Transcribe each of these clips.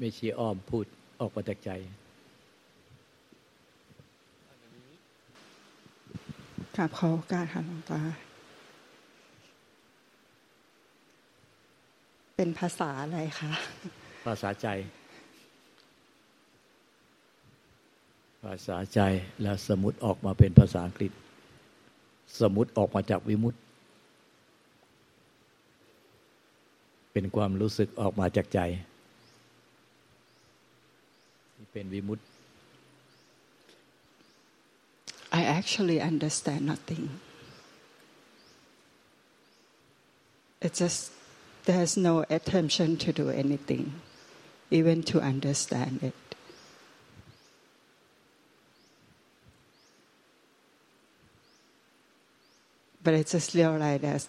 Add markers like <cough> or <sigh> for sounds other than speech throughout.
อยากให้ไม่ชี้อ้อมพูดออกมาจากใจกราบขอโอกาสค่ะหลวงตา เป็นภาษาอะไรคะ ภาษาใจ ภาษาใจแล้วสมุติออกมาเป็นภาษาอังกฤษ สมุติออกมาจากวิมุตติเป็นความรู้สึกออกมาจากใจ เป็นวิมุตติ I actually understand nothing. It just there's no attention to do anything, even to understand it. But I just realized that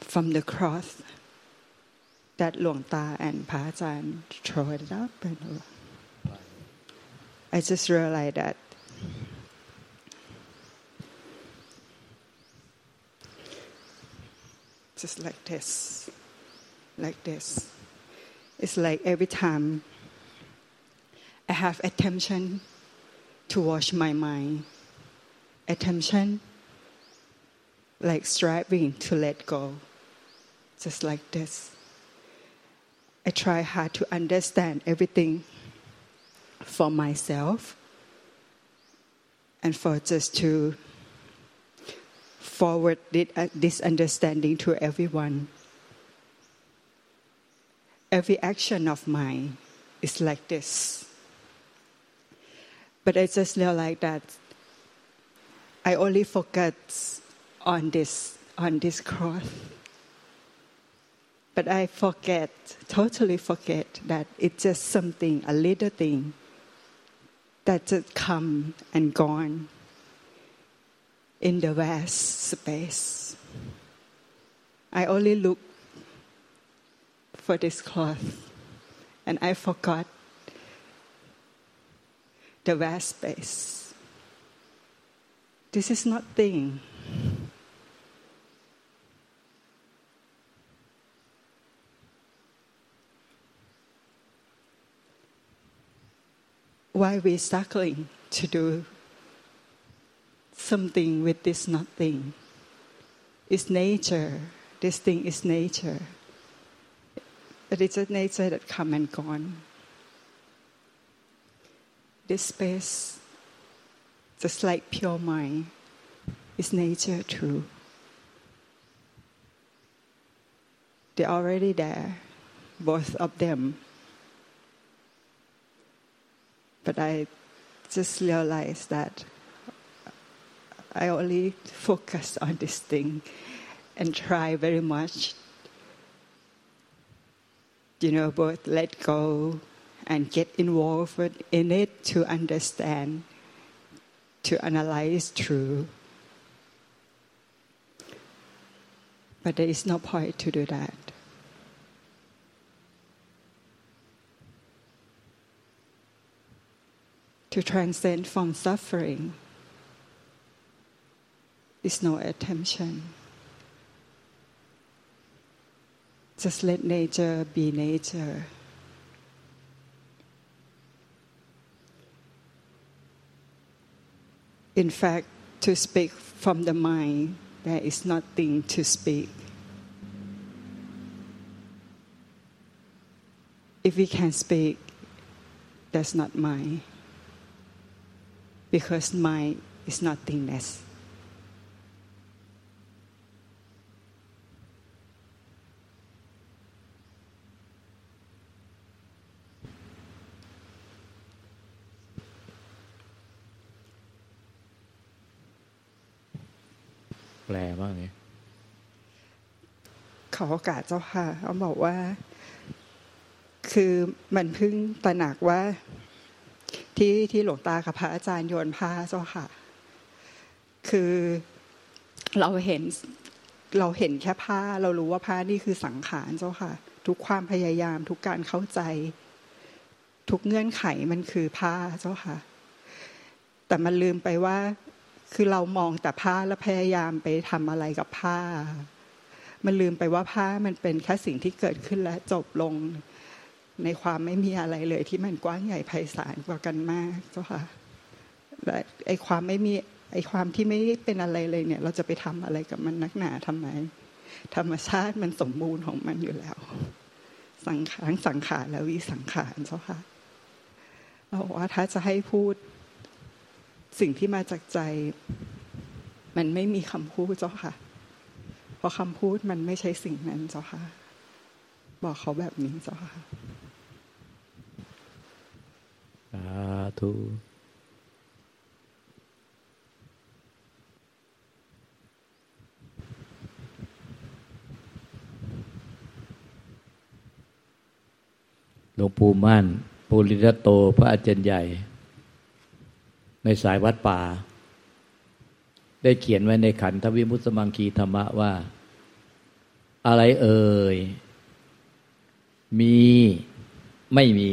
from the cross that Luang and Pa Chan throw it up and I just realized that just like this, like this. It's like every time I have attention to wash my mind, attention like striving to let go, just like this. I try hard to understand everything for myself and for just to forward uh, this understanding to everyone. Every action of mine is like this. But I just realized that I only focus on this on this cross. But I forget, totally forget that it's just something, a little thing that just come and gone in the vast space. I only look for this cloth and I forgot the vast space. This is not thing. Why we struggling to do something with this nothing. It's nature. This thing is nature. But it's a nature that come and gone. This space, just like pure mind, is nature too. They're already there, both of them. But I just realized that I only focus on this thing and try very much, you know, both let go and get involved in it to understand, to analyze through. But there is no point to do that. To transcend from suffering is no attention. Just let nature be nature. In fact, to speak from the mind, there is nothing to speak. If we can speak, that's not mind. Because mind is nothingness. แปลว่าไงขอโอกาสเจ้าค่ะเขาบอกว่า คือมันเพิ่งตระหนักว่า ที่ที่หลวงตากับพระอาจารย์โยนผ้าเจ้าค่ะ คือเราเห็นเราเห็นแค่ผ้า เรารู้ว่าผ้านี่คือสังขารเจ้าค่ะ ทุกความพยายามทุกการเข้าใจ ทุกเงื่อนไขมันคือผ้าเจ้าค่ะ แต่มันลืมไปว่าคือเรามองแต่ผ้าแล้วพยายามไปทำอะไรกับผ้า มันลืมไปว่าผ้ามันเป็นแค่สิ่งที่เกิดขึ้นและจบลง ในความไม่มีอะไรเลย ที่มันกว้างใหญ่ไพศาลกว่ากันมากเจ้าค่ะและไอความไม่มีไอความที่ไม่เป็นอะไรเลยเนี่ย เราจะไปทำอะไรกับมันนักหนาทำไม ธรรมชาติมันสมบูรณ์ของมันอยู่แล้ว สังขารสังขารแล้ววิสังขารเจ้าค่ะเราบอกว่าถ้าจะให้พูด สิ่งที่มาจากใจ มันไม่มีคำพูดเจ้าค่ะ เพราะคำพูดมันไม่ใช่สิ่งนั้นเจ้าค่ะ บอกเขาแบบนี้เจ้าค่ะาธุหลวงปู่มั่นปุริรโตพระอาจารย์ใหญ่ ในสายวัดป่า ได้เขียนไว้ในขันธวิมุตสมังคีธรรมะว่า อะไรเอ่ย มีไม่มี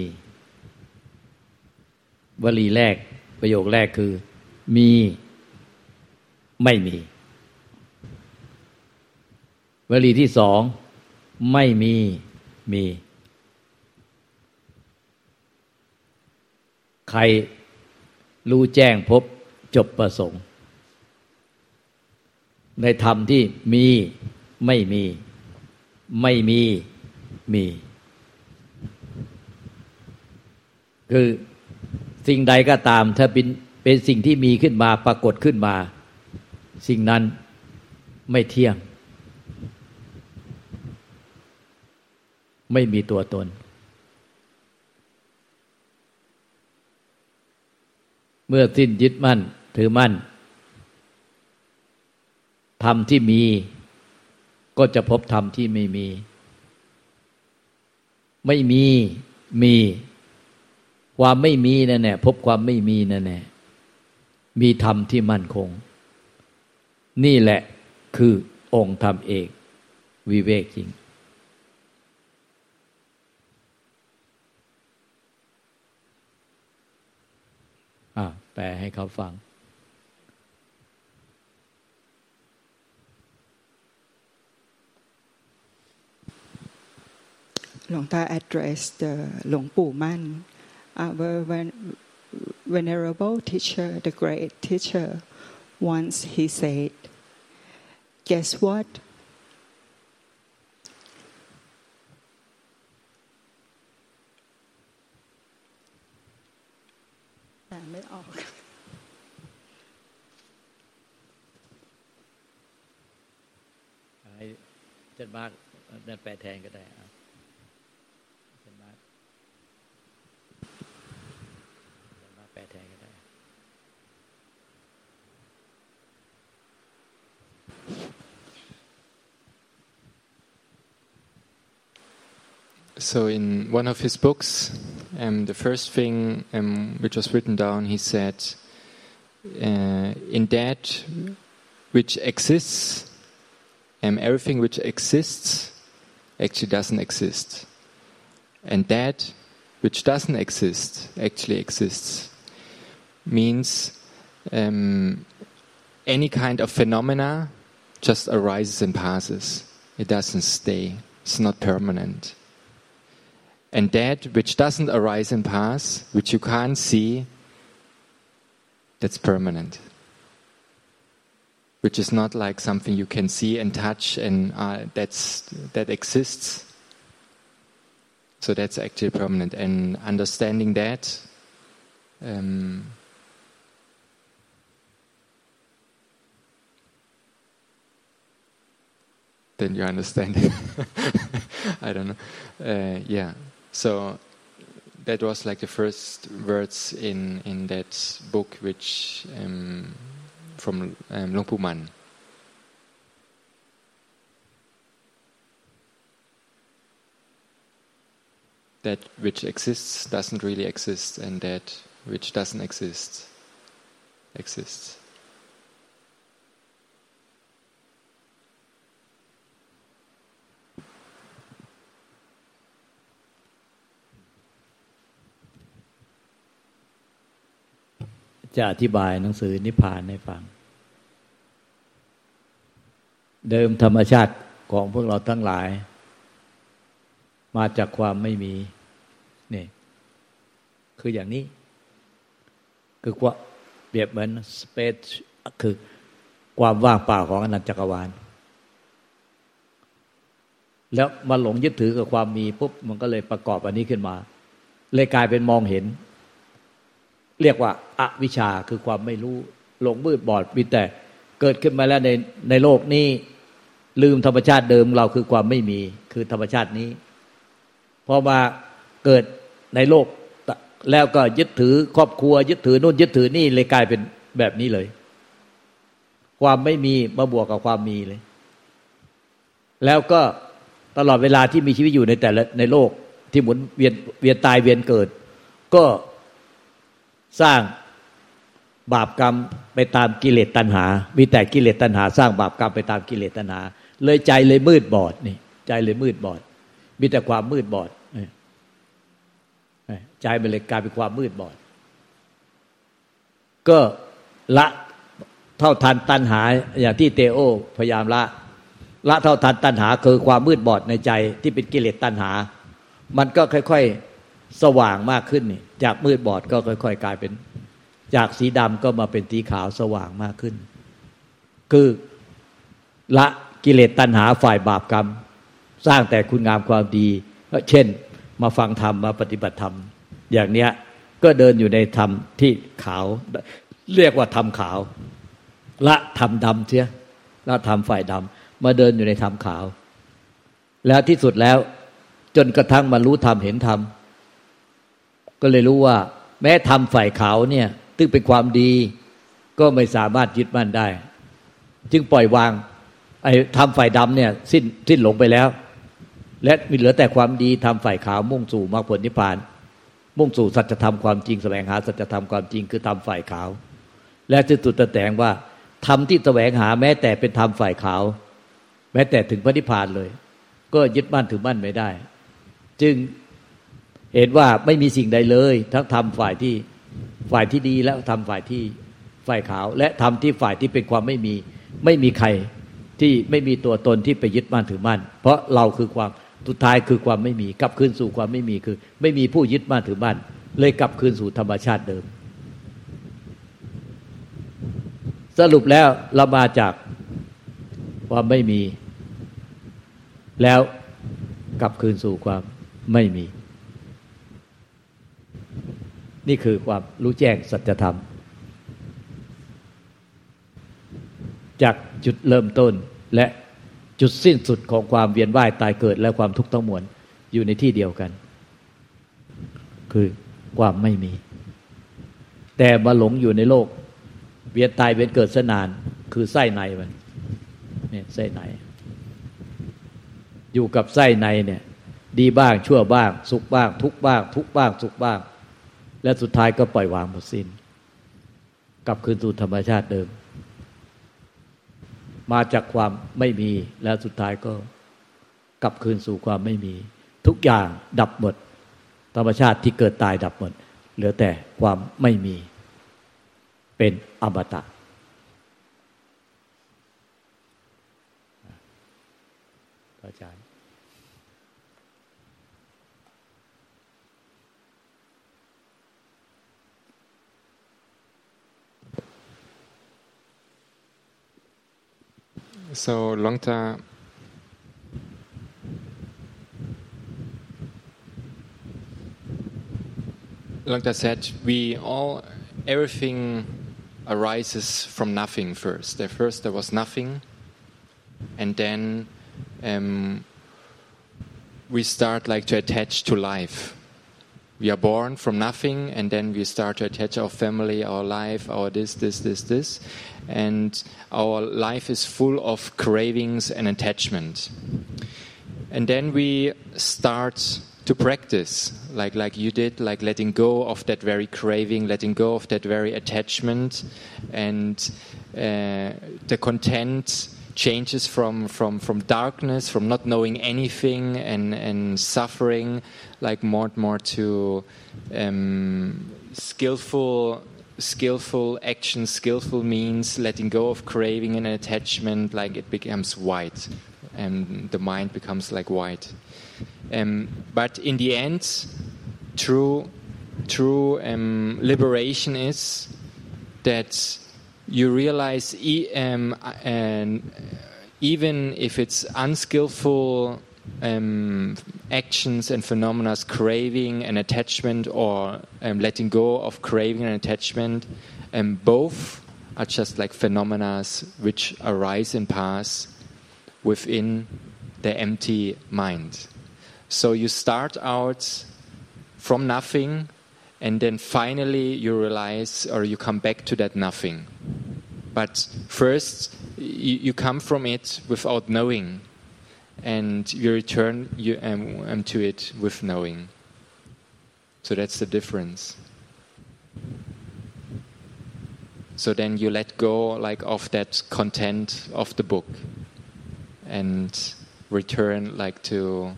วลีแรกประโยคแรกคือ มีไม่มี วลีที่สองไม่มีมี ใครรู้แจ้งพบจบประสงค์ ในธรรมที่มีไม่มี ไม่มีมี คือ สิ่งใดก็ตาม ถ้าเป็นเป็นสิ่งที่มีขึ้นมาปรากฏขึ้นมา สิ่งนั้นไม่เที่ยง ไม่มีตัวตน เมื่อสิ้นยึดมั่น ถือมั่นธรรมที่มี ก็จะพบธรรมที่ไม่มี ไม่มีมี ความไม่มีนั่นแหละพบความไม่มีนั่นแหละมีธรรมที่มั่นคง นี่แหละคือองค์ธรรมเอก วิเวกจริงอแปลให้เขาฟังหลวงตา address the หลวงปู่มั่น Uh, our venerable teacher the great teacher once he said guess what So, in one of his books, um, the first thing um, which was written down, he said, uh, In that which exists, um, everything which exists actually doesn't exist. And that which doesn't exist actually exists. Means um, any kind of phenomena just arises and passes. It doesn't stay. It's not permanent. And that which doesn't arise and pass, which you can't see, that's permanent. Which is not like something you can see and touch and uh, that's, that exists. So that's actually permanent. And understanding that, um, then you understand it. <laughs> I don't know. Uh, yeah. So that was like the first words in, in that book, which um, from um, Man. That which exists doesn't really exist, and that which doesn't exist exists. จะอธิบายหนังสือนิพพานให้ฟัง เดิมธรรมชาติของพวกเราทั้งหลาย มาจากความไม่มีนี่คืออย่างนี้ คือว่าเปรียบเหมือนสเปซคือความว่างเปล่าของอนันตจักรวาล แล้วมาหลงยึดถือกับความมีปุ๊บมันก็เลยประกอบอันนี้ขึ้นมา เลยกลายเป็นมองเห็น เรียกว่าอาวิชชาคือความไม่รู้หลงมืดบอดมีแต่เกิดขึ้นมาแล้วในในโลกนี้ ลืมธรรมชาติเดิมเราคือความไม่มีคือธรรมชาตินี้พอมาเกิดในโลกแล้วก็ยึดถือครอบครัว ยึดถือนู่นยึดถือนี่เลยกลายเป็นแบบนี้เลย ความไม่มีมาบวกกับความมีเลย แล้วก็ตลอดเวลาที่มีชีวิตอยู่ในแต่ละในโลกที่หมุนเวียนเวียนตายเวียนเกิด ก็ สร้างบาปกรรมไปตามกิเลสตัณหา มีแต่กิเลสตัณหา สร้างบาปกรรมไปตามกิเลสตัณหา เลยใจเลยมืดบอดนี่ ใจเลยมืดบอด มีแต่ความมืดบอดใจมันเลยกลายเป็นความมืดบอด ก็ละเท่าทันตัณหา อย่างที่เตโอ พยายามละ ละเท่าทันตัณหาคือความมืดบอดในใจที่เป็นกิเลสตัณหา มันก็ค่อย ๆ สว่างมากขึ้นนี่จากมืดบอดก็ค่อย ๆ กลายเป็น จากสีดำก็มาเป็นสีขาวสว่างมากขึ้น คือละกิเลสตัณหาฝ่ายบาปกรรม สร้างแต่คุณงามความดี เช่นมาฟังธรรมมาปฏิบัติธรรม อย่างเนี้ยก็เดินอยู่ในธรรมที่ขาว เรียกว่าธรรมขาว ละธรรมดำเชียละธรรมฝ่ายดำมาเดินอยู่ในธรรมขาว แล้วที่สุดแล้วจนกระทั่งมารู้ธรรมเห็นธรรม ก็เลยรู้ว่า แม้ธรรมฝ่ายขาวเนี่ยซึ่งเป็นความดีก็ไม่สามารถยึดมั่นได้ จึงปล่อยวางไอ้ทำฝ่ายดำเนี่ยสิ้นสิ้นหลงไปแล้ว และมีเหลือแต่ความดีทำฝ่ายขาวมุ่งสู่มรรคผลนิพพาน มุ่งสู่สัจธรรมความจริงแสวงหาสัจธรรมความจริงคือทำฝ่ายขาว และจะตุดตะแตงว่าทำที่แสวงหาแม้แต่เป็นธรรมฝ่ายขาว แม้แต่ถึงพระนิพพานเลย ก็ยึดมั่นถือมั่นไม่ได้ จึง เห็นว่าไม่มีสิ่งใดเลย ทั้งทำฝ่ายที่ฝ่ายที่ดีแล้วทำฝ่ายที่ฝ่ายขาว และทำที่ฝ่ายที่เป็นความไม่มีไม่มีใครที่ไม่มีตัวตนที่ไปยึดมั่นถือมั่น เพราะเราคือความสุดท้ายคือความไม่มีกลับคืนสู่ความไม่มีคือ ไม่มีผู้ยึดมั่นถือมั่นเลยกลับคืนสู่ธรรมชาติเดิม สรุปแล้วเรามาจากความไม่มี แล้วกลับคืนสู่ความไม่มี นี่คือความรู้แจ้งสัจธรรม จากจุดเริ่มต้นและจุดสิ้นสุดของความเวียนว่ายตายเกิด และความทุกข์ทั้งมวลอยู่ในที่เดียวกัน คือความไม่มี แต่มาหลงอยู่ในโลก เวียนตายเวียนเกิดสนาน คือไส้ในมันเนี่ยไส้ในอยู่กับไส้ในเนี่ย ดีบ้างชั่วบ้าง สุขบ้าง ทุกบ้าง ทุกบ้าง สุขบ้าง และสุดท้ายก็ปล่อยวางหมดสิน้น กลับคืนสู่ธรรมชาติเดิม มาจากความไม่มีและสุดท้ายก็กลับคืนสู่ความไม่มี ทุกอย่างดับหมด ธรรมชาติที่เกิดตายดับหมด เหลือแต่ความไม่มี เป็นอมตะ So Longta Longta said we all everything arises from nothing first. At first there was nothing, and then um, we start like to attach to life we are born from nothing and then we start to attach our family our life our this this this this. And our life is full of cravings and attachment. And then we start to practice like like you did like letting go of that very craving letting go of that very attachment and uh, the content changes from, from, from darkness, from not knowing anything and, and suffering, like more and more to um, skillful skillful action, skillful means, letting go of craving and attachment, like it becomes white, and the mind becomes like white. Um, but in the end, through true um, liberation is that you realize e- um, and even if it's unskillful um, actions and phenomena, craving and attachment, or um, letting go of craving and attachment, um, both are just like phenomena which arise and pass within the empty mind. So you start out from nothing, and then finally you realize or you come back to that nothing. But first, you, you come from it without knowing, and you return you, um, um, to it with knowing. So that's the difference. So then you let go like of that content of the book and return like to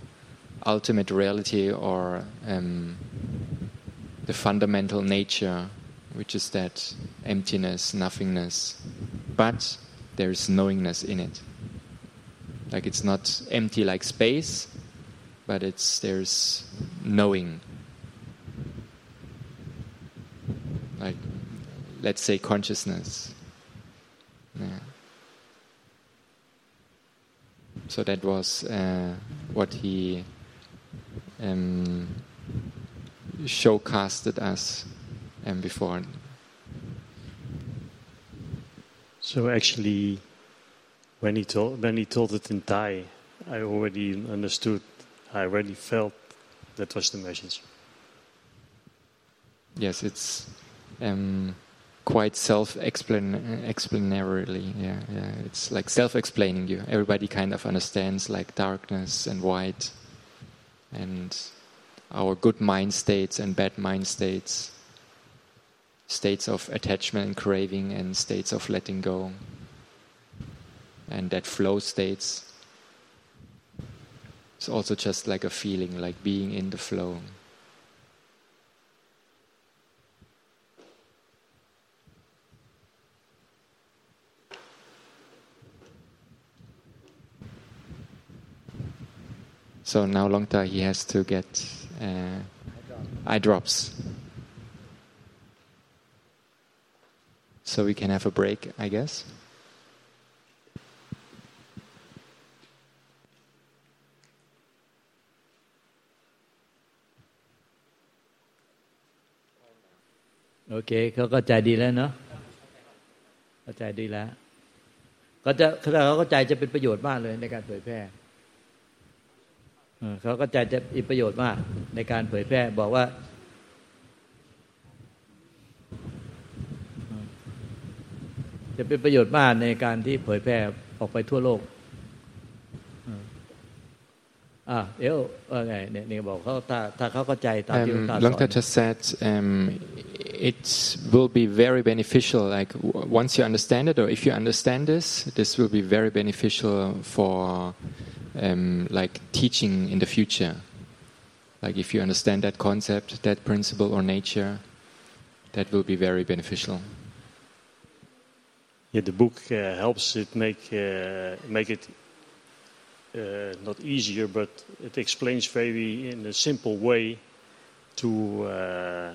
ultimate reality or um, the fundamental nature, which is that emptiness, nothingness. But there's knowingness in it. Like it's not empty like space, but it's there's knowing. Like let's say consciousness. Yeah. So that was uh, what he um, showcasted us um, before. So actually, when he told when he told it in Thai, I already understood. I already felt that was the message. Yes, it's um, quite self-explanatory. Yeah, yeah, it's like self-explaining. You everybody kind of understands like darkness and white, and our good mind states and bad mind states, states of attachment and craving, and states of letting go, and that flow states. It's also just like a feeling, like being in the flow. So now Longta he has to get uh, eye drops. So we can have a break, I guess. o เคเขาก็ใจดีแล้วเนาะเข้าใจดีแล้วก็จะเขาเข้าใจจะเป็นประโยชน์มากเลยในการเผยแพร่ เขาก็ใจจะมีประโยชน์มากในการเผยแพร่บอกว่า จะเป็นประโยชน์มากในการที่เผยแพร่ออกไปทั่วโลกอ่าเอวว่าไงเนี่ยนี่บอกเขาถ้าถ้าเขาเข้าใจตามที่หลวงตาสอน Longta just said um, it will be very beneficial. Like once you understand it, or if you understand this, this will be very beneficial for um, like teaching in the future. Like if you understand that concept, that principle or nature, that will be very beneficial. Yeah, the book uh, helps it make uh, make it uh, not easier, but it explains very in a simple way to uh, uh,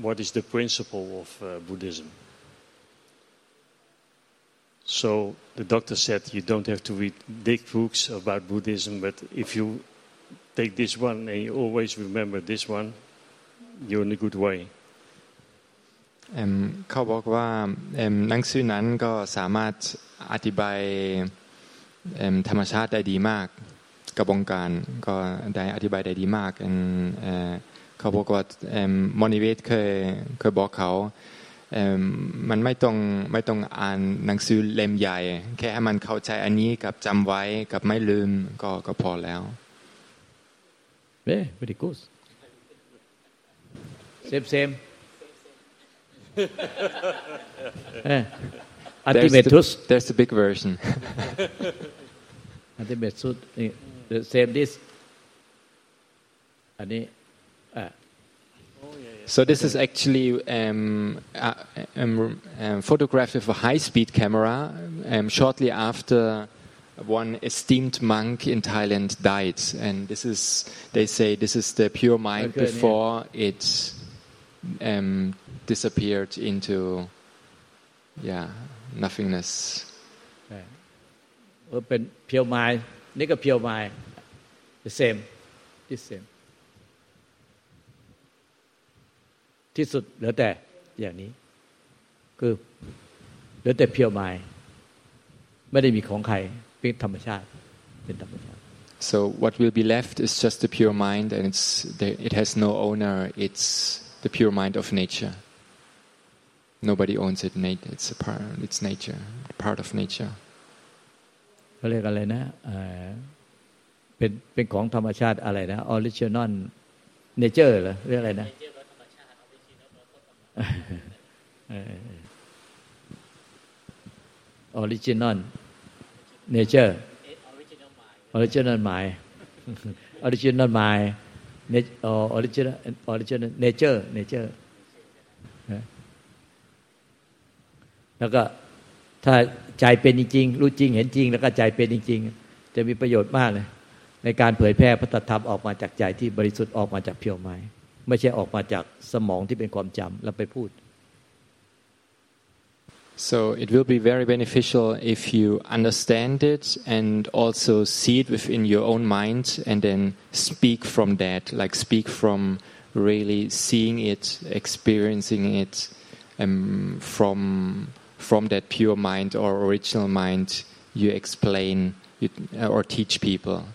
what is the principle of uh, Buddhism. So the doctor said you don't have to read big books about Buddhism, but if you take this one and you always remember this one, you're in a good way. เอิ่มเขาบอกว่าเอิ่มหนังสือนั้นก็สามารถอธิบายเอิ่มธรรมชาติได้ดีมาก กระบวนการก็ได้อธิบายได้ดีมากเอิ่มเอ่อเขาบอกว่าเอิ่มมอนิเวตเคยเคยบอกเขาเอิ่ มมันไม่ต้องไม่ต้องอ่านหนังสือเล่มใหญ่ แค่ให้มันเข้าใจอันนี้กับจำไว้กับไม่ลืมก็ก็พอแล้ว Yeah, very good. Same, same. eh, There's ultimate the, truth, there's the big version ultimate truth. eh, the Same this. อันนี้อะ So this is actually um, a um, um, photographed with a high-speed camera um, shortly after one esteemed monk in Thailand died, and this is they say this is the pure mind Okay, yeah. before it um, disappeared into yeah nothingness. ใช่เออเป็นเพียวไม้นี่ก็เพียวไม้ the same the same ที่สุดเหลือแต่อย่างนี้ คือเหลือแต่เพียวไม้ไม่ได้มีของใครเป็นธรรมชาติเป็นธรรมชาติ So what will be left is just the pure mind, and it's the, it has no owner. It's the pure mind of nature. Nobody owns it. Nat- It's a part. It's nature, part of nature. เขาเรียกอะไรนะเอ่อเป็นเป็นของธรรมชาติอะไรนะออริจินอลเนเจอร์เหรอเรียกอะไรนะ ออริจินอลเนเจอร์ออริจินอลหมายออริจินอลหมายเนออริจินอลออริจินอลเนเจอร์เนเจอร์แล้วก็ถ้าใจเป็นจริงๆรู้จริงเห็นจริง แล้วก็ใจเป็นจริงๆจะมีประโยชน์มากเลยในการเผยแพร่พระธรรมออกมาจากใจที่บริสุทธิ์ออกมาจากเพียวไม้ ไม่ใช่ออกมาจากสมองที่เป็นความจำแล้วไปพูด So it will be very beneficial if you understand it and also see it within your own mind and then speak from that, like speak from really seeing it, experiencing it um, from from that pure mind or original mind you explain you, or teach people.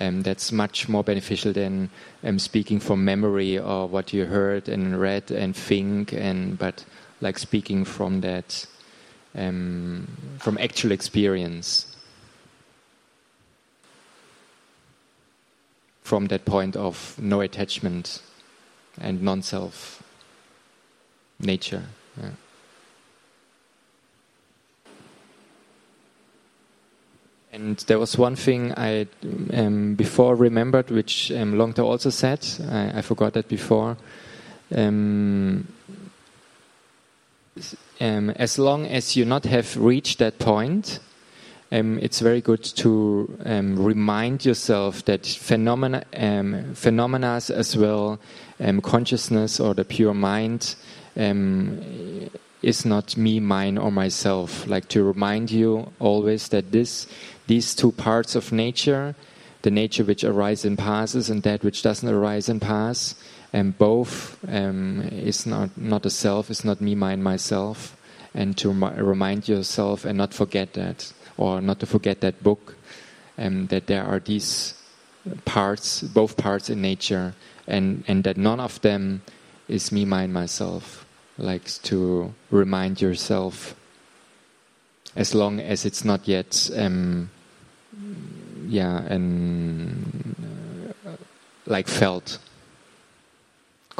Um, that's much more beneficial than um, speaking from memory or what you heard and read and think and but like speaking from that um, from actual experience from that point of no attachment and non-self nature yeah. And there was one thing I um, before remembered, which um, Longta also said. I, I forgot that before. Um, um, as long as you not have reached that point, um, it's very good to um, remind yourself that phenomena, phenomena as well, consciousness or the pure mind, is not me, mine, or myself. Like to remind you always that this, these two parts of nature, the nature which arises and passes, and that which doesn't arise and pass, and both um, is not not a self, is not me, mine, myself, and to remi- remind yourself and not forget that, or not to forget that book, um, that there are these parts, both parts in nature, and and that none of them is me, mine, myself likes to remind yourself as long as it's not yet um, yeah and uh, like felt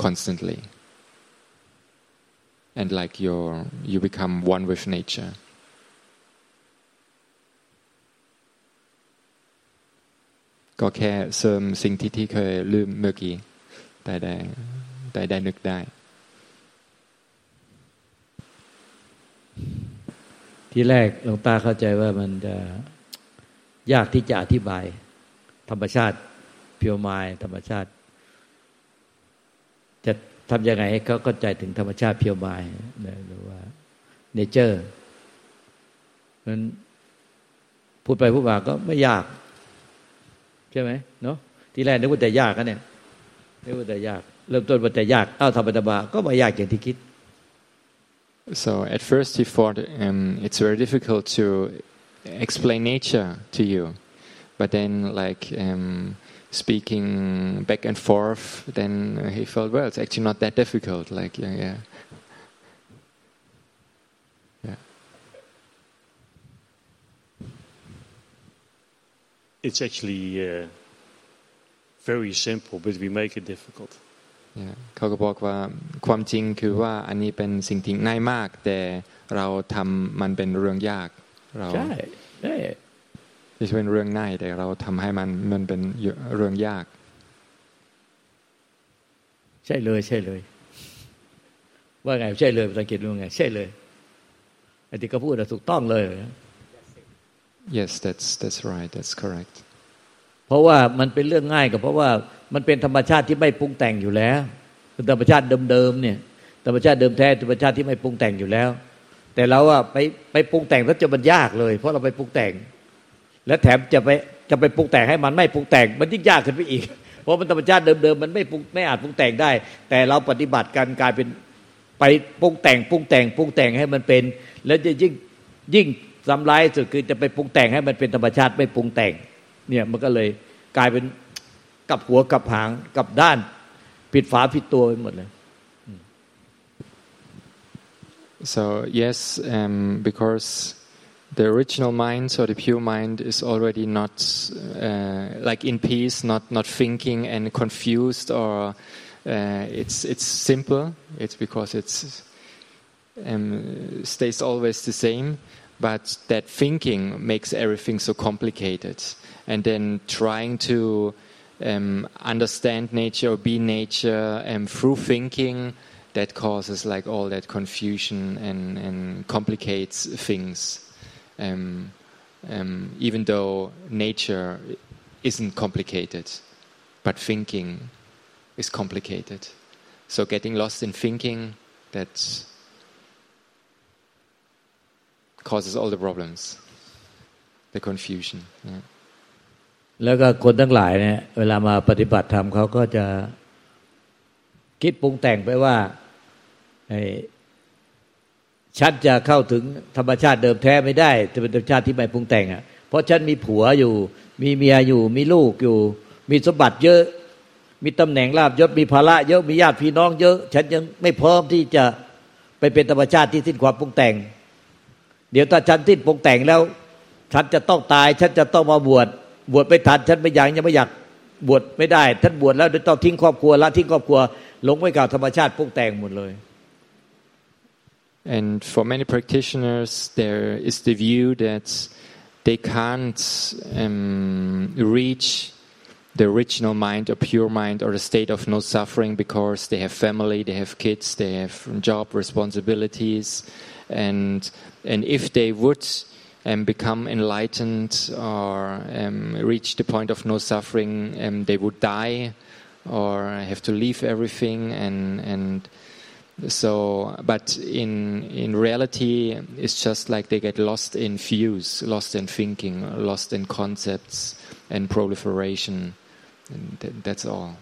constantly. And like you're, you become one with nature. Go some sing titi ke ที่แรกหลวงตาเข้าใจว่ามันจะยากที่จะอธิบาย ธรรมชาติเพียวไม้ธรรมชาติ จะทำยังไงให้เขาเข้าใจถึงธรรมชาติเพียวม้นะหรือว่าเนเจอร์นั้นพูดไปพูดมาก็ไม่ยาก ใช่ไหมเนาะที่แรกนึกว่าแต่ยากกันเนี่ยนึกว่าแต่ยาก เริ่มต้นว่าแต่ยากเอ้าทำไปทำมาก็ไม่ยากอย่างที่คิด So at first he thought um, it's very difficult to explain nature to you, but then like um, speaking back and forth, then he felt well, it's actually not that difficult. Like yeah, yeah. It's actually uh, very simple, but we make it difficult. Yeah. เขาก็บอกว่าความจริงคือว่าอันนี้เป็นสิ่งที่ง่ายมาก แต่เราทำมันเป็นเรื่องยากเราใช่ใช่ที่เป็นเรื่องง่ายแต่เราทำให้มันมันเป็นเรื่องยาก ใช่เลยใช่เลย ว่าไงใช่เลยภาษาอังกฤษรู้ไง ใช่เลยไอ้ที่เขาพูดน่ะถูกต้องเลย yes that's that's right that's correct เพราะว่ามันเป็นเรื่องง่ายก็เพราะว่ามันเป็นธรรมชาติที่ไม่ปรุงแต่งอยู่แล้วเป็นธรรมชาติเดิมๆเนี่ย ธรรมชาติเดิมแท้ธรรมชาติที่ไม่ปรุงแต่งอยู่แล้ว แต่เราอะไปไปปรุงแต่งแล้วจะมันยากเลย เพราะเราไปปรุงแต่ง และแถมจะไปจะไปปรุงแต่งให้มันไม่ปรุงแต่ง มันยิ่งยากขึ้นไปอีก เพราะมันธรรมชาติเดิมๆมันไม่ปรุงไม่อาจปรุงแต่งได้ แต่เราปฏิบัติกันกลายเป็นไปปรุงแต่งปรุงแต่งปรุงแต่งให้มันเป็น แล้วจะยิ่งยิ่งทำร้ายสุดคือจะไปปรุงแต่งให้มันเป็นธรรมชาติไม่ปรุงแต่ง เนี่ยมันก็เลยกลายเป็นกับหัวกับหางกับด้านผิดฝาผิดตัวไปหมดเลย So yes, um, because the original mind, so the pure mind, is already not uh, like in peace, not not thinking and confused, or uh, it's it's simple. It's because it's um, stays always the same. But that thinking makes everything so complicated, and then trying to um, understand nature or be nature um, through thinking that causes like all that confusion and, and complicates things. Um, um, even though nature isn't complicated, but thinking is complicated. So getting lost in thinking that causes all the problems, the confusion. Yeah. แล้วก็คนทั้งหลายเนี่ย เวลามาปฏิบัติธรรมเขาก็จะคิดปรุงแต่งไปว่าฉันจะเข้าถึงธรรมชาติเดิมแท้ไม่ได้จะเป็นธรรมชาติที่ไม่ปรุงแต่งอะ เพราะฉันมีผัวอยู่ มีเมียอยู่ มีลูกอยู่ มีสมบัติเยอะ มีตำแหน่งลาบยศมีภาระเยอะมีญาติพี่น้องเยอะ ฉันยังไม่พร้อมที่จะไปเป็นธรรมชาติที่สิ้นความปรุงแต่ง เดี๋ยวถ้าฉันสิ้นปรุงแต่งแล้ว ฉันจะต้องตาย ฉันจะต้องมาบวช บวชไม่ทันฉันไม่อยากยังไม่อยากบวชไม่ได้ ท่านบวชแล้วต้องทิ้งครอบครัวละทิ้งครอบครัวหลงไปกับธรรมชาติปรุงแต่งหมดเลย And for many practitioners, there is the view that they can't um, reach the original mind or pure mind or the state of no suffering because they have family, they have kids, they have job responsibilities, and and if they would um, become enlightened or um, reach the point of no suffering, um, they would die or have to leave everything and and so, but in in reality, it's just like they get lost in views, lost in thinking, lost in concepts and proliferation. And th that's all.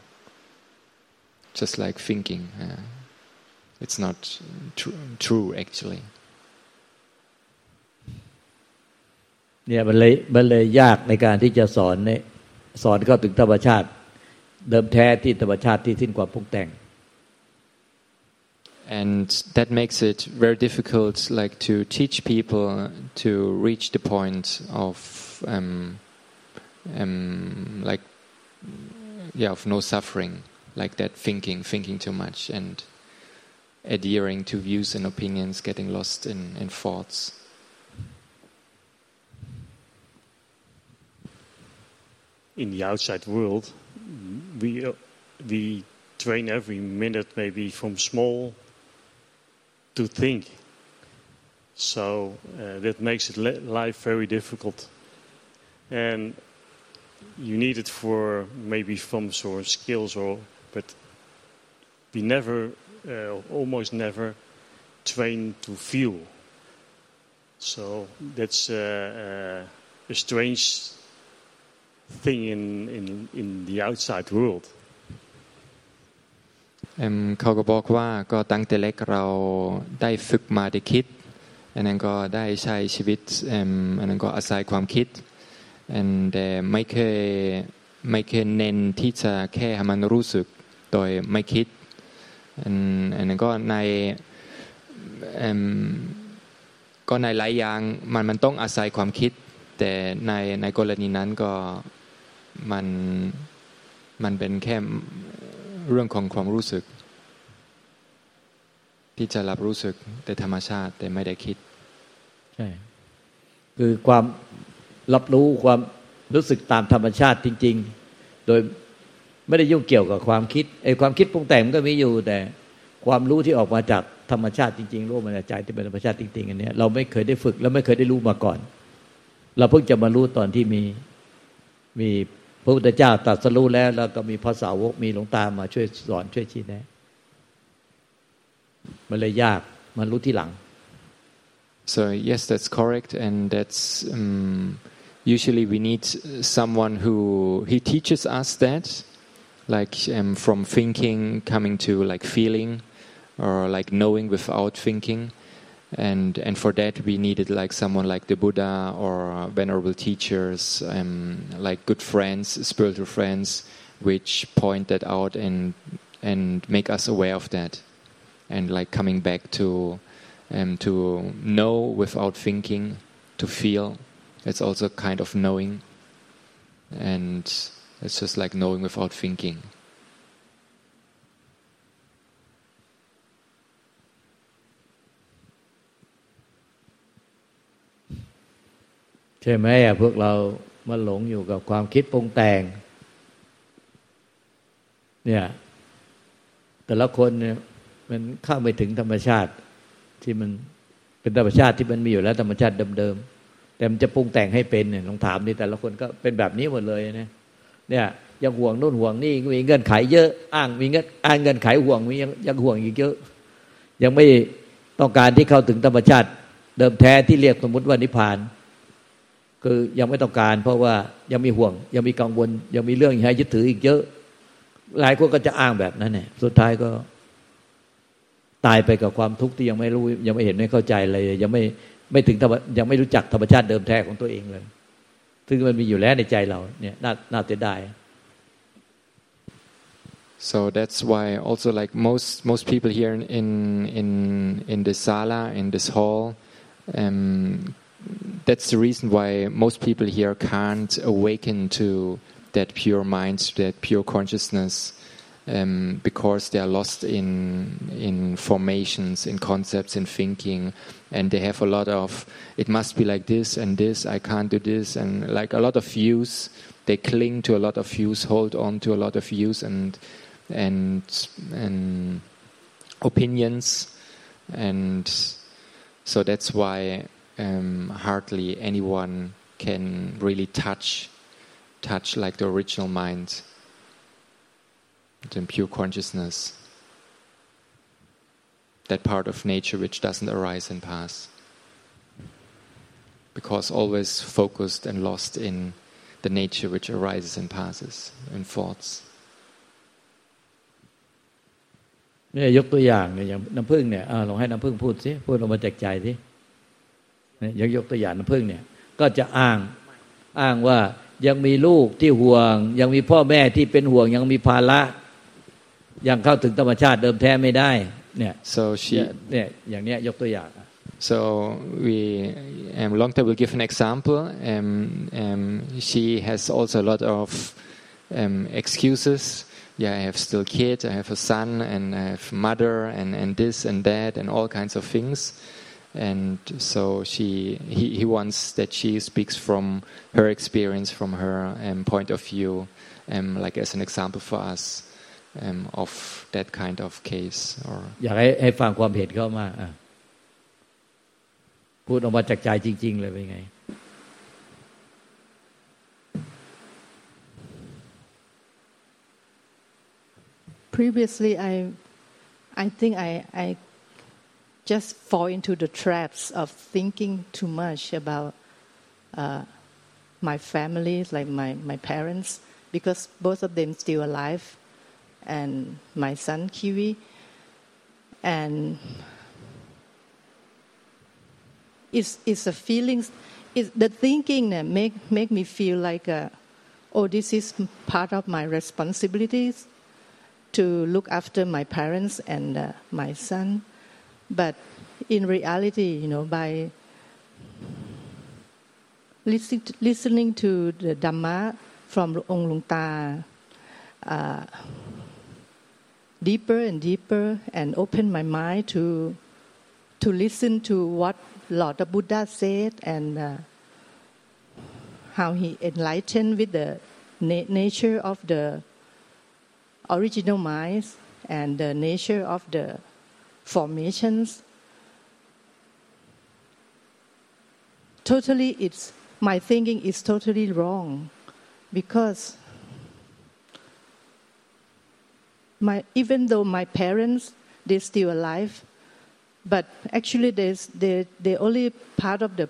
Just like thinking. Uh, it's not tr true, actually. เนี่ยมันเลยมันเลยยากในการที่จะสอนในสอนเข้าถึงธรรมชาติ เดิมแท้ที่ธรรมชาติที่สิ้นความพุงแต่ง and that makes it very difficult like to teach people to reach the point of um, um, like yeah of no suffering like that thinking thinking too much and adhering to views and opinions getting lost in, in thoughts In the outside world we uh, we train every minute maybe from small to think. So uh, that makes it life very difficult. And you need it for maybe some sort of skills, or but we never, uh, almost never, train to feel. So that's uh, uh a strange thing in, in, in the outside world. เขาก็บอกว่าก็ตั้งแต่เล็กเราได้ฝึกมาได้คิดอันนั้นก็ได้ใช้ชีวิตอันนั้นก็อาศัยความคิดอันแต่ไม่เคยไม่เคยเน้นที่จะแค่ให้มันรู้สึกโดยไม่คิดอันอันนั้นก็ในก็ในหลายอย่างมันมันต้องอาศัยความคิด แต่ในในกรณีนั้นก็ มันมันเป็นแค่เรื่องของความรู้สึก ที่จะรับรู้สึกแต่ธรรมชาติแต่ไม่ได้คิดใช่คือความรับรู้ความรู้สึกตามธรรมชาติจริง ๆ โดยไม่ได้ยุ่งเกี่ยวกับความคิดไอ้ความคิดปรุงแต่งมันก็มีอยู่แต่ความรู้ที่ออกมาจากธรรมชาติจริงๆรู้มาจากใจที่เป็นธรรมชาติจริงๆอันนี้เราไม่เคยได้ฝึก แล้วไม่เคยได้รู้มาก่อน เราเพิ่งจะมารู้ตอนที่มีมี พระพุทธเจ้าตรัสรู้แล้วแล้วก็มีพระสาวกมีหลวงตามาช่วยสอนช่วยชี้แนะมันเลยยากมันรู้ที่หลัง So yes, that's correct, and that's um, usually we need someone who he teaches us that, like um, from thinking coming to like feeling, or like knowing without thinking, and and for that we needed like someone like the Buddha or venerable teachers, um, like good friends, spiritual friends, which point that out and and make us aware of that, and like coming back to um, to know without thinking, to feel. It's also kind of knowing, and it's just like knowing without thinking. ใช่ไหมอะพวกเรามาหลงอยู่กับความคิดปรุงแต่ง เนี่ย แต่ละคนเนี่ย มันเข้าไม่ถึงธรรมชาติที่มันเป็นธรรมชาติที่มันมีอยู่แล้วธรรมชาติเดิมๆแต่มันจะปรุงแต่งให้เป็นเนี่ยลองถามนี่แต่ละคนก็เป็นแบบนี้หมดเลยนะเนี่ยยังห่วงนู่นห่วงนี่มีเงินไขเยอะอ้างมีเงินอ้างเงินไขห่วงมียังยังห่วงอีกเยอะ ยังไม่ต้องการที่เข้าถึงธรรมชาติ เดิมแท้ที่เรียกสมมติว่านิพพาน คือยังไม่ต้องการ เพราะว่ายังมีห่วง ยังมีกังวล ยังมีเรื่องให้ยึดถืออีกเยอะ หลายคนก็จะอ้างแบบนั้นเนี่ยสุดท้ายก็ ตายไปกับความทุกข์ที่ยังไม่รู้ ยังไม่เห็นไม่เข้าใจเลย ยังไม่ไม่ถึงยังไม่รู้จักธรรมชาติเดิมแท้ของตัวเองเลยซึ่งมันมีอยู่แล้วในใจเราเนี่ยน่าน่าเสียดาย So that's why also like most most people here in in in the sala in this hall, um, that's the reason why most people here can't awaken to that pure mind, that pure consciousness, um, because they are lost in in formations, in concepts, in thinking, and they have a lot of it must be like this and this. I can't do this, and like a lot of views. They cling to a lot of views, hold on to a lot of views, and and and opinions, and so that's why um, hardly anyone can really touch touch like the original mind than pure consciousness. That part of nature which doesn't arise and pass. Because always focused and lost in the nature which arises and passes in thoughts. เนี่ยยกตัวอย่างเนี่ยอย่างน้ำพึ่งเนี่ยลองให้น้ำพึ่งพูดสิพูดออกมาจากใจสิเนี่ ยยกยกตัวอย่างน้ำพึ่งเนี่ยก็จะอ้างอ้างว่ายังมีลูกที่ห่วง ยังมีพ่อแม่ที่เป็นห่วง ยังมีภาระยังเข้าถึงธรรมชาติเดิมแท้ไม่ได้เนี่ย so she เนี่ยอย่างเนี้ยยกตัวอย่าง so we um, Longta will give an example um, um, she has also a lot of um, excuses yeah I have still kids I have a son and I have mother and, and this and that and all kinds of things and so she he, he wants that she speaks from her experience from her um, point of view um, like as an example for us um, of that kind of case or อยากให้ให้ฟังความเห็นเขามาพูดออกมาจากใจจริง ๆ เลยเป็นไง Previously, I, I think I, I just fall into the traps of thinking too much about uh, my family, like my, my parents, because both of them still alive. and my son Kiwi, and it's it's a feeling, it's the thinking that make make me feel like, uh, oh, this is part of my responsibilities to look after my parents and uh, my son, but in reality, you know, by listening to, the Dhamma from Ong Luang Ta. Uh, deeper and deeper and open my mind to to listen to what Lord Buddha said and uh, how he enlightened with the na- nature of the original minds and the nature of the formations. Totally, it's my thinking is totally wrong because my even though my parents they're still alive but actually they they're only part of the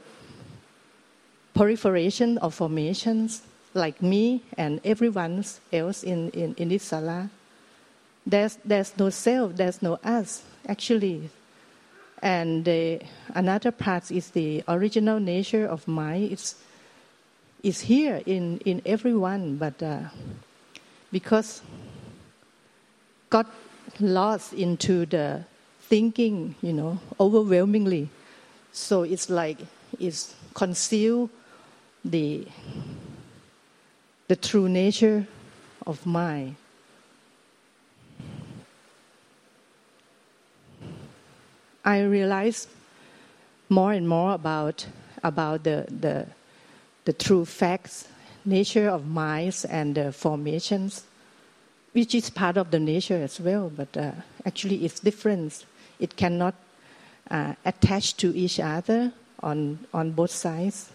proliferation of formations like me and everyone else in, in, in this sala. There's, there's no self, there's no us, actually. And the, another part is the original nature of mind. It's, it's here in, in everyone, but uh, because got lost into the thinking, you know, overwhelmingly. So it's like it's conceal the the true nature of mind. I realize more and more about about the the, the true facts, nature of minds and the formations, which is part of the nature as well. But uh, actually, it's different. It cannot uh, attach to each other on on both sides.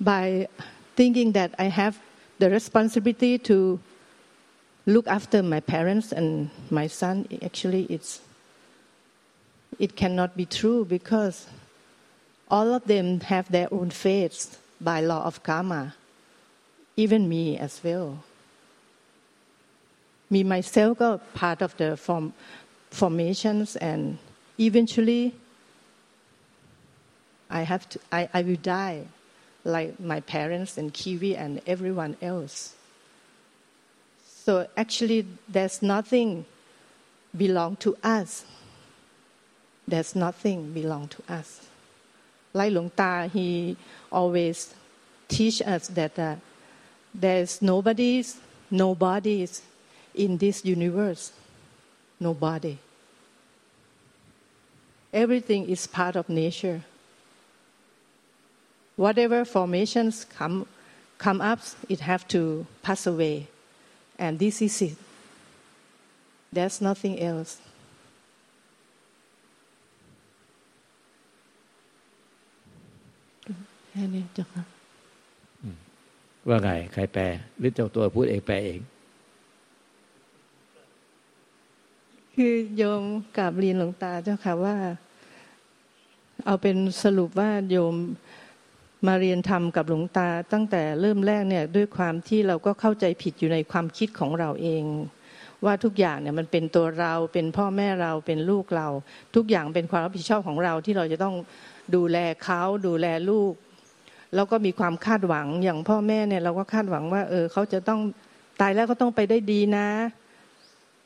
by thinking that I have the responsibility to look after my parents and my son, actually it's it cannot be true because all of them have their own fates by law of karma, even me as well. Me myself got part of the form, formations and eventually I have to I, I will die like my parents and Kiwi and everyone else. So actually, there's nothing belong to us. There's nothing belong to us. Like Luang Ta, he always teach us that uh, there's nobody's, nobody's in this universe. Nobody. Everything is part of nature whatever formations come, come up, it have to pass away. And this is it. There's nothing else. แค่นี้จ้ะค่ะว่าไงใครแปลหรือเจ้าตัวพูดเองแปลเอง คือโยมกับเรียนหลวงตาเจ้าค่ะว่า เอาเป็นสรุปว่าโยม มาเรียนธรรมกับหลวงตา ตั้งแต่เริ่มแรกเนี่ยด้วยความที่เราก็เข้าใจผิดอยู่ในความคิดของเราเอง ว่าทุกอย่างเนี่ยมันเป็นตัวเราเป็นพ่อแม่เราเป็นลูกเรา ทุกอย่างเป็นความรับผิดชอบของเราที่เราจะต้องดูแลเขาดูแลลูก แล้วก็มีความคาดหวังอย่างพ่อแม่เนี่ยเราก็คาดหวังว่า เออเขาจะต้องตายแล้วก็ต้องไปได้ดีนะ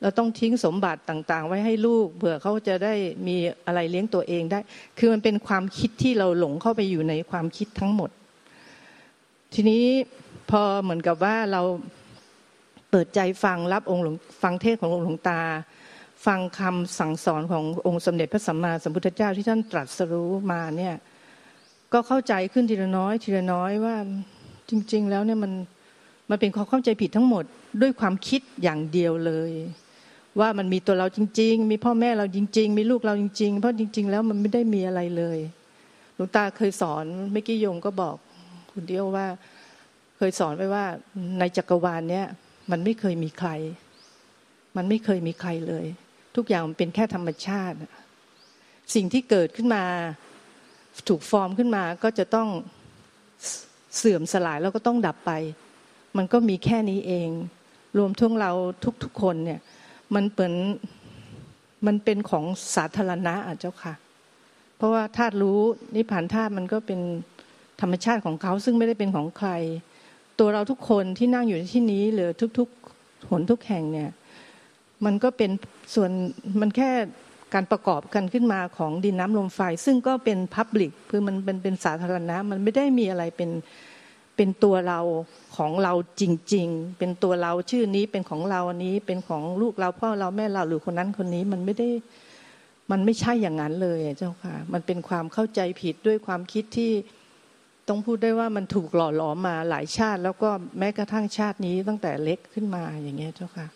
เราต้องทิ้งสมบัติต่างๆ ไว้ให้ลูกเผื่อเขาจะได้มีอะไรเลี้ยงตัวเองได้ คือมันเป็นความคิดที่เราหลงเข้าไปอยู่ในความคิดทั้งหมด ทีนี้พอเหมือนกับว่าเราเปิดใจฟังรับองค์หลวงฟังเทศขององค์หลวงตา ฟังคำสั่งสอนขององค์สมเด็จพระสัมมาสัมพุทธเจ้าที่ท่านตรัสรู้มาเนี่ยก็เข้าใจขึ้นทีละน้อย ทีละน้อยว่าจริง ๆ แล้วเนี่ยมันมันเป็นความเข้าใจผิดทั้งหมดด้วยความคิดอย่างเดียวเลย ว่ามันมีตัวเราจริง ๆ มีพ่อแม่เราจริง ๆ มีลูกเราจริง ๆ เพราะจริง ๆ แล้วมันไม่ได้มีอะไรเลยหลวงตาเคยสอนเมื่อกี้โยมก็บอกคุณเดียวว่า เคยสอนไว้ว่าในจักรวาลเนี้ยมันไม่เคยมีใคร มันไม่เคยมีใครเลย ทุกอย่างมันเป็นแค่ธรรมชาติ สิ่งที่เกิดขึ้นมา ถูกฟอร์มขึ้นมาก็จะต้องเสื่อมสลายแล้วก็ต้องดับไป มันก็มีแค่นี้เอง รวมทั้งเราทุกๆคนเนี่ย มันเป็นมันเป็นของสาธารณะอะเจ้าค่ะ เพราะว่าธาตุรู้นิพพานธาตุมันก็เป็นธรรมชาติของเขาซึ่งไม่ได้เป็นของใคร ตัวเราทุกคนที่นั่งอยู่ที่นี้หรือทุกๆหนทุกแห่งเนี่ย มันก็เป็นส่วนมันแค่การประกอบกันขึ้นมาของดินน้ำลมไฟ ซึ่งก็เป็นพับลิกคือมันเป็นเป็นสาธารณะ มันไม่ได้มีอะไรเป็น เป็นตัวเราของเราจริง ๆ เป็นตัวเราชื่อนี้เป็นของเราอันนี้ เป็นของลูกเราพ่อเราแม่เราหรือคนนั้นคนนี้มันไม่ได้มันไม่ใช่อย่างนั้นเลยเจ้าค่ะ มันเป็นความเข้าใจผิดด้วยความคิดที่ต้องพูดได้ว่ามันถูกหล่อหลอมมาหลายชาติ แล้วก็แม้กระทั่งชาตินี้ตั้งแต่เล็กขึ้นมาอย่างเงี้ยเจ้าค่ะ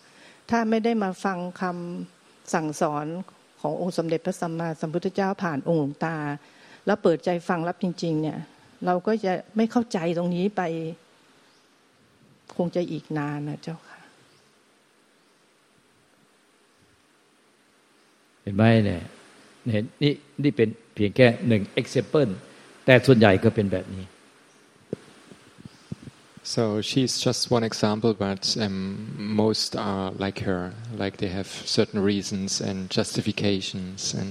ถ้าไม่ได้มาฟังคำสั่งสอนขององค์สมเด็จพระสัมมาสัมพุทธเจ้าผ่านองค์หลวงตา แล้วเปิดใจฟังรับจริง ๆ เนี่ย เราก็จะไม่เข้าใจตรงนี้ไป คงจะอีกนานนะเจ้าค่ะ เห็นไหมเนี่ยเห็นนี่นี่เป็นเพียงแค่หนึ่ง example แต่ส่วนใหญ่ก็เป็นแบบนี้ So she's just one example, but um, most are like her, like they have certain reasons and justifications and